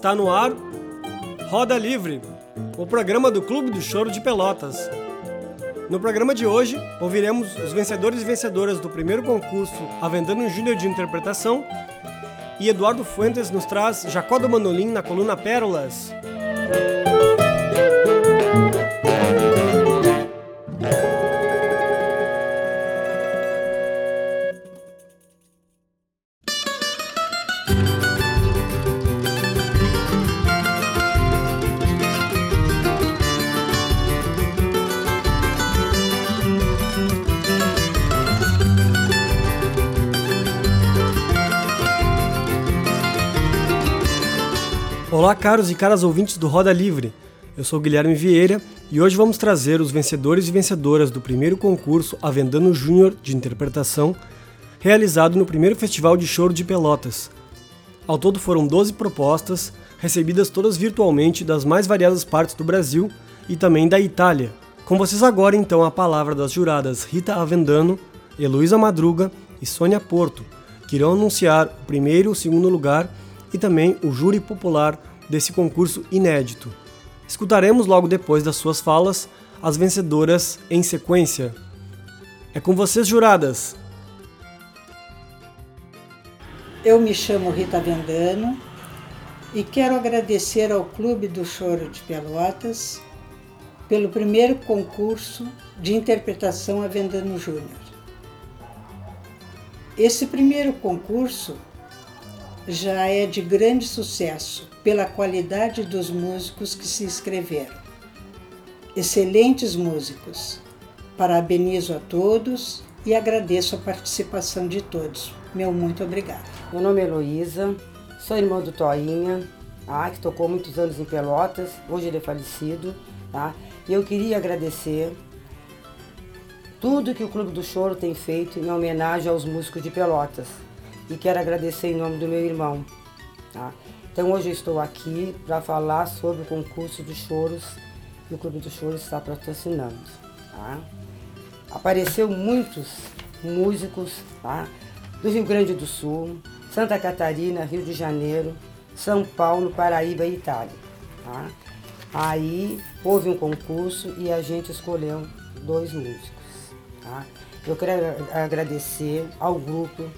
Está no ar Roda Livre, o programa do Clube do Choro de Pelotas. No programa de hoje, ouviremos os vencedores e vencedoras do primeiro concurso Avendano Júnior de Interpretação e Eduardo Fuentes nos traz Jacó do Manolim na coluna Pérolas. Olá, caros e caras ouvintes do Roda Livre. Eu sou Guilherme Vieira e hoje vamos trazer os vencedores e vencedoras do primeiro concurso Avendano Júnior de Interpretação, realizado no primeiro Festival de Choro de Pelotas. Ao todo foram 12 propostas, recebidas todas virtualmente das mais variadas partes do Brasil e também da Itália. Com vocês agora, então, a palavra das juradas Rita Avendano, Heloísa Madruga e Sônia Porto, que irão anunciar o primeiro e o segundo lugar e também o júri popular desse concurso inédito. Escutaremos logo depois das suas falas as vencedoras em sequência. É com vocês, juradas! Eu me chamo Rita Vendano e quero agradecer ao Clube do Choro de Pelotas pelo primeiro concurso de interpretação a Vendano Júnior. Esse primeiro concurso já é de grande sucesso pela qualidade dos músicos que se inscreveram. Excelentes músicos. Parabenizo a todos e agradeço a participação de todos. Meu muito obrigado. Meu nome é Heloísa, sou irmã do Toinha, tá? que tocou muitos anos em Pelotas, hoje ele é falecido. Tá? E eu queria agradecer tudo que o Clube do Choro tem feito em homenagem aos músicos de Pelotas e quero agradecer em nome do meu irmão. Tá? Então hoje eu estou aqui para falar sobre o concurso de choros que o Clube do Choro está patrocinando. Tá? Apareceu muitos músicos tá? do Rio Grande do Sul, Santa Catarina, Rio de Janeiro, São Paulo, Paraíba e Itália. Tá? Aí houve um concurso e a gente escolheu dois músicos. Tá? Eu quero agradecer ao grupo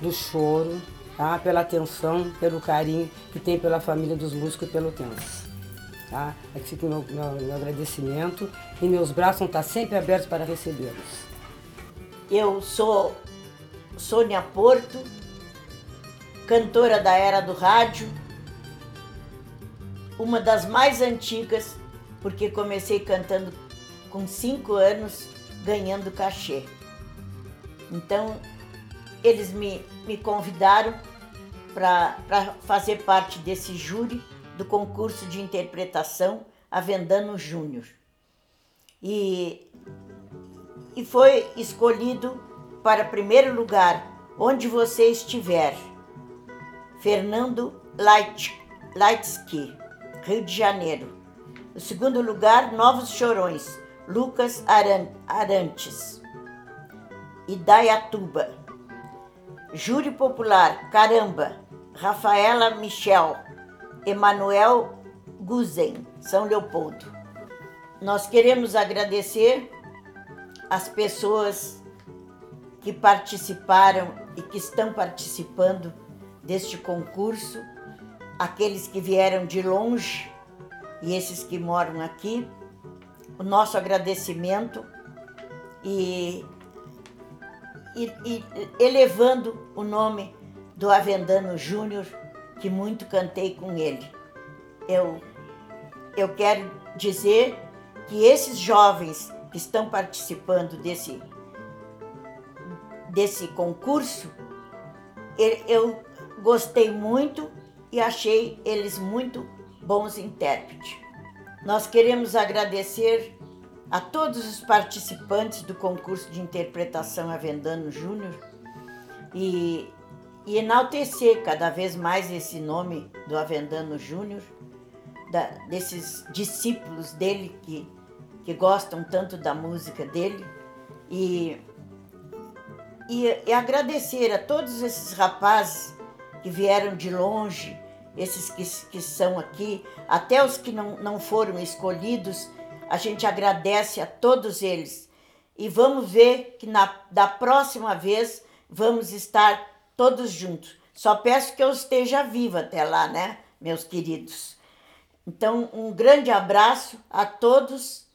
do choro, tá? pela atenção, pelo carinho que tem pela família dos músicos e pelo tempo. Tá? Aqui fica o meu, meu, meu agradecimento e meus braços vão estar sempre abertos para recebê-los. Eu sou Sônia Porto, cantora da era do rádio, uma das mais antigas, porque comecei cantando com cinco anos, ganhando cachê. Então, eles me, me convidaram para fazer parte desse júri do concurso de interpretação Avendano Júnior. E, e foi escolhido para primeiro lugar, onde você estiver, Fernando Leit, Leitsky, Rio de Janeiro. O segundo lugar, Novos Chorões, Lucas Aran, Arantes, Idaiatuba. Júri Popular, Caramba, Rafaela Michel, Emanuel Guzen, São Leopoldo. Nós queremos agradecer as pessoas que participaram e que estão participando deste concurso, aqueles que vieram de longe e esses que moram aqui. O nosso agradecimento e e, e elevando o nome do Avendano Júnior, que muito cantei com ele. Eu, eu quero dizer que esses jovens que estão participando desse, desse concurso, eu gostei muito e achei eles muito bons intérpretes. Nós queremos agradecer a todos os participantes do concurso de interpretação Avendano Júnior e, e enaltecer cada vez mais esse nome do Avendano Júnior, desses discípulos dele que, que gostam tanto da música dele. E, e, e agradecer a todos esses rapazes que vieram de longe, esses que, que são aqui, até os que não, não foram escolhidos, a gente agradece a todos eles. E vamos ver que na, da próxima vez vamos estar todos juntos. Só peço que eu esteja viva até lá, né, meus queridos? Então, um grande abraço a todos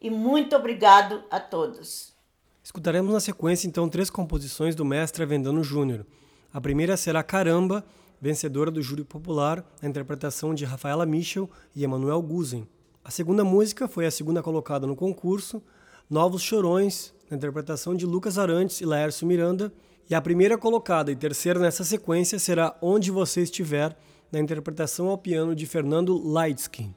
e muito obrigado a todos. Escutaremos na sequência então três composições do mestre Avendano Júnior. A primeira será Caramba, vencedora do júri popular, a interpretação de Rafaela Michel e Emanuel Guzen. A segunda música foi a segunda colocada no concurso, Novos Chorões, na interpretação de Lucas Arantes e Laércio Miranda, e a primeira colocada e terceira nessa sequência será Onde Você Estiver, na interpretação ao piano de Fernando Leitskin.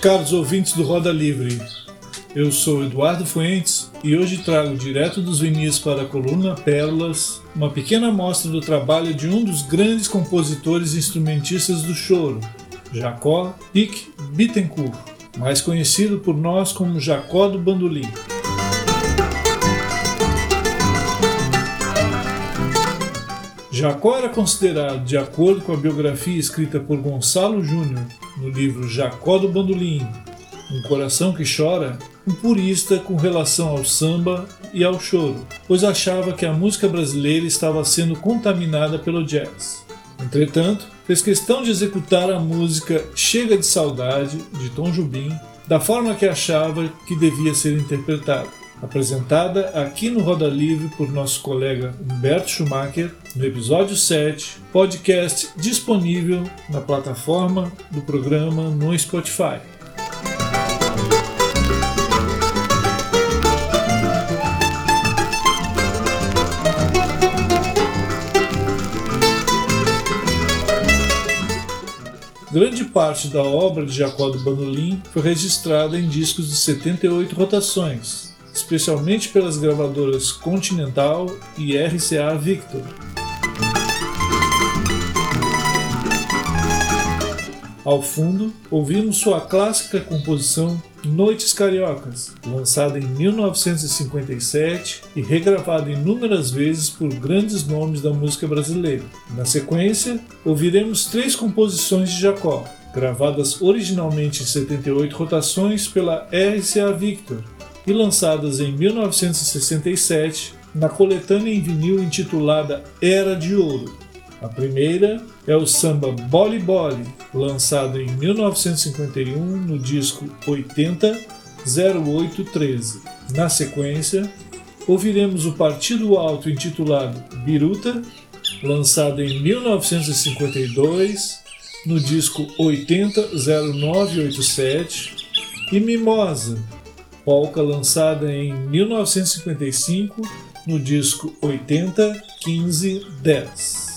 Caros ouvintes do Roda Livre, eu sou Eduardo Fuentes e hoje trago direto dos vinis para a coluna Pérolas uma pequena amostra do trabalho de um dos grandes compositores e instrumentistas do choro, Jacó Pic Bittencourt, mais conhecido por nós como Jacó do Bandolim. Jacó era considerado, de acordo com a biografia escrita por Gonçalo Júnior no livro Jacó do Bandolim, Um Coração que Chora, um purista com relação ao samba e ao choro, pois achava que a música brasileira estava sendo contaminada pelo jazz. Entretanto, fez questão de executar a música Chega de Saudade, de Tom Jobim, da forma que achava que devia ser interpretada apresentada aqui no Roda Livre por nosso colega Humberto Schumacher, no episódio 7, podcast disponível na plataforma do programa no Spotify. Grande parte da obra de Jacó do Bandolim foi registrada em discos de 78 rotações, especialmente pelas gravadoras Continental e RCA Victor. Ao fundo, ouvimos sua clássica composição Noites Cariocas, lançada em 1957 e regravada inúmeras vezes por grandes nomes da música brasileira. Na sequência, ouviremos três composições de Jacó, gravadas originalmente em 78 rotações pela RCA Victor, e lançadas em 1967 na coletânea em vinil intitulada Era de Ouro. A primeira é o samba Boli Boli, lançado em 1951 no disco 80 0813. Na sequência, ouviremos o Partido Alto intitulado Biruta, lançado em 1952 no disco 80 0987 e Mimosa, polka lançada em 1955 no disco 80 15 10.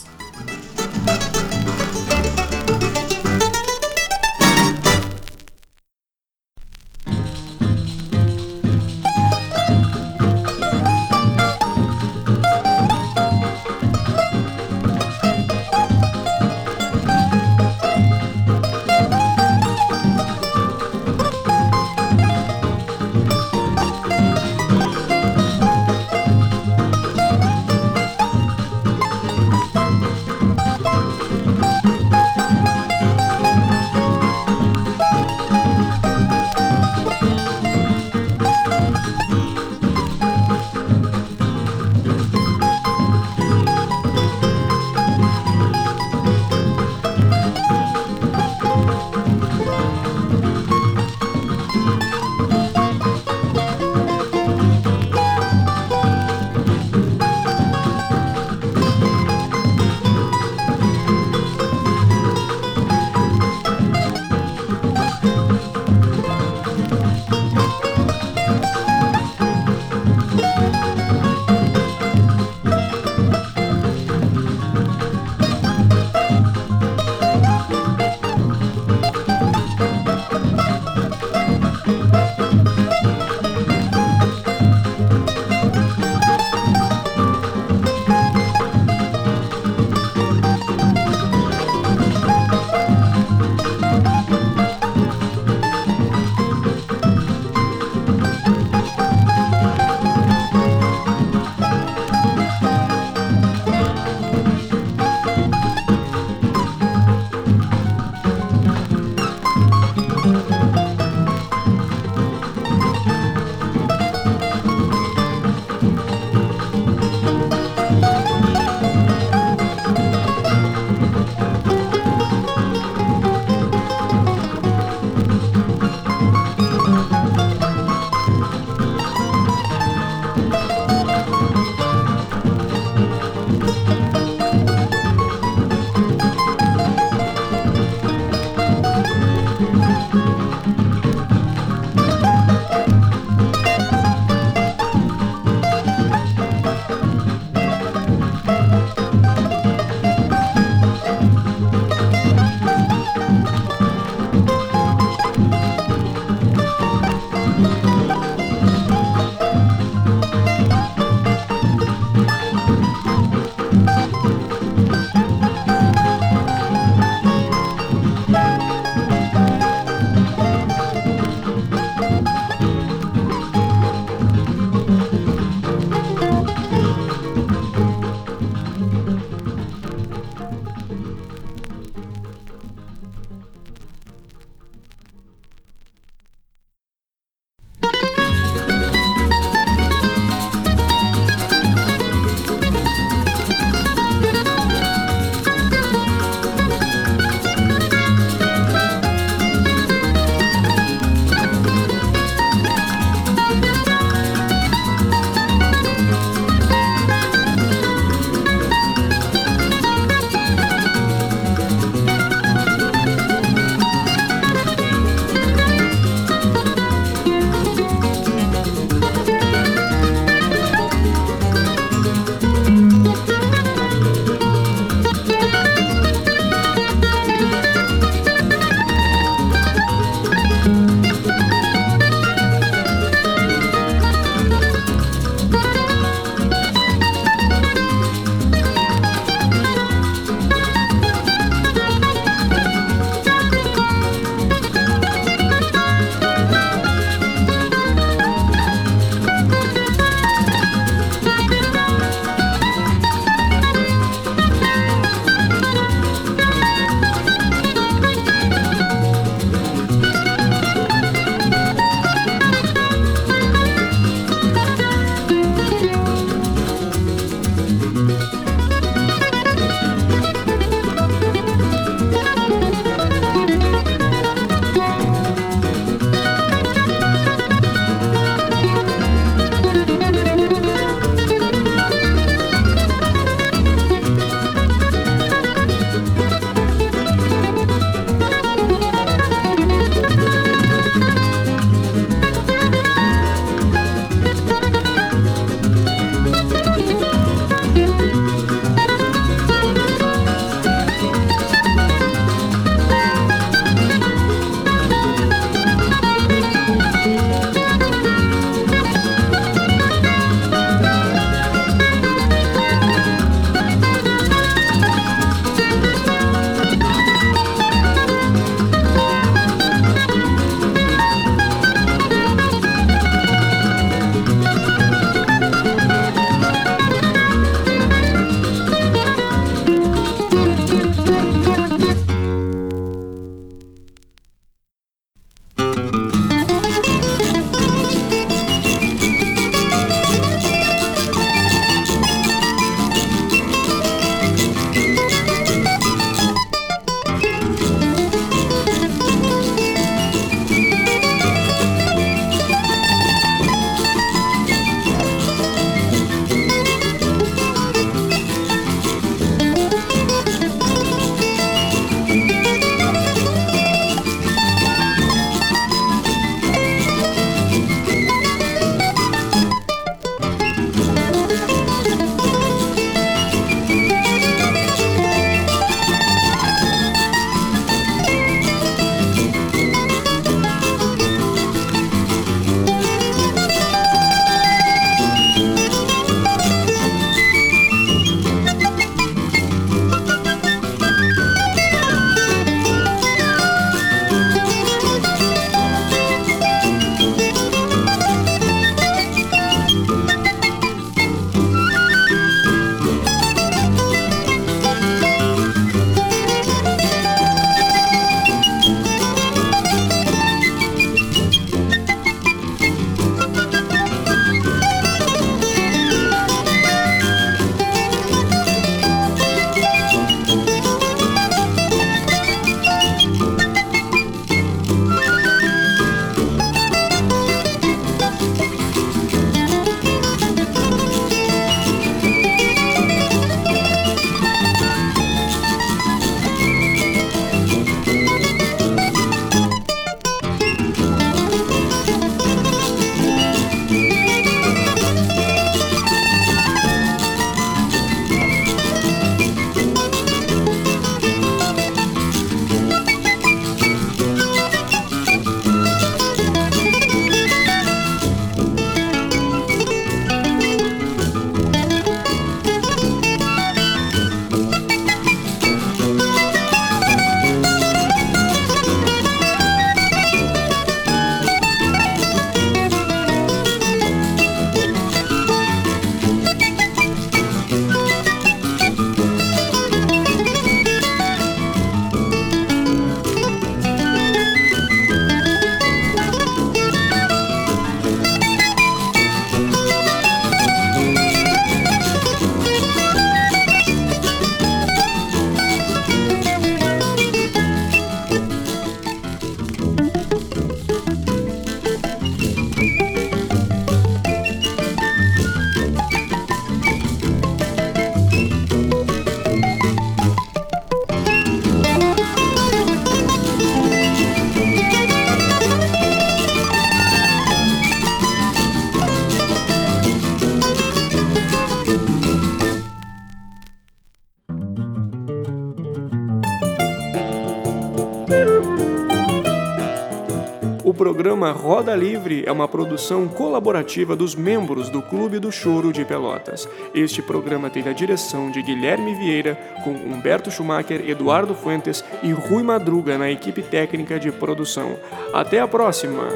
Programa Roda Livre é uma produção colaborativa dos membros do Clube do Choro de Pelotas. Este programa teve a direção de Guilherme Vieira, com Humberto Schumacher, Eduardo Fuentes e Rui Madruga na equipe técnica de produção. Até a próxima!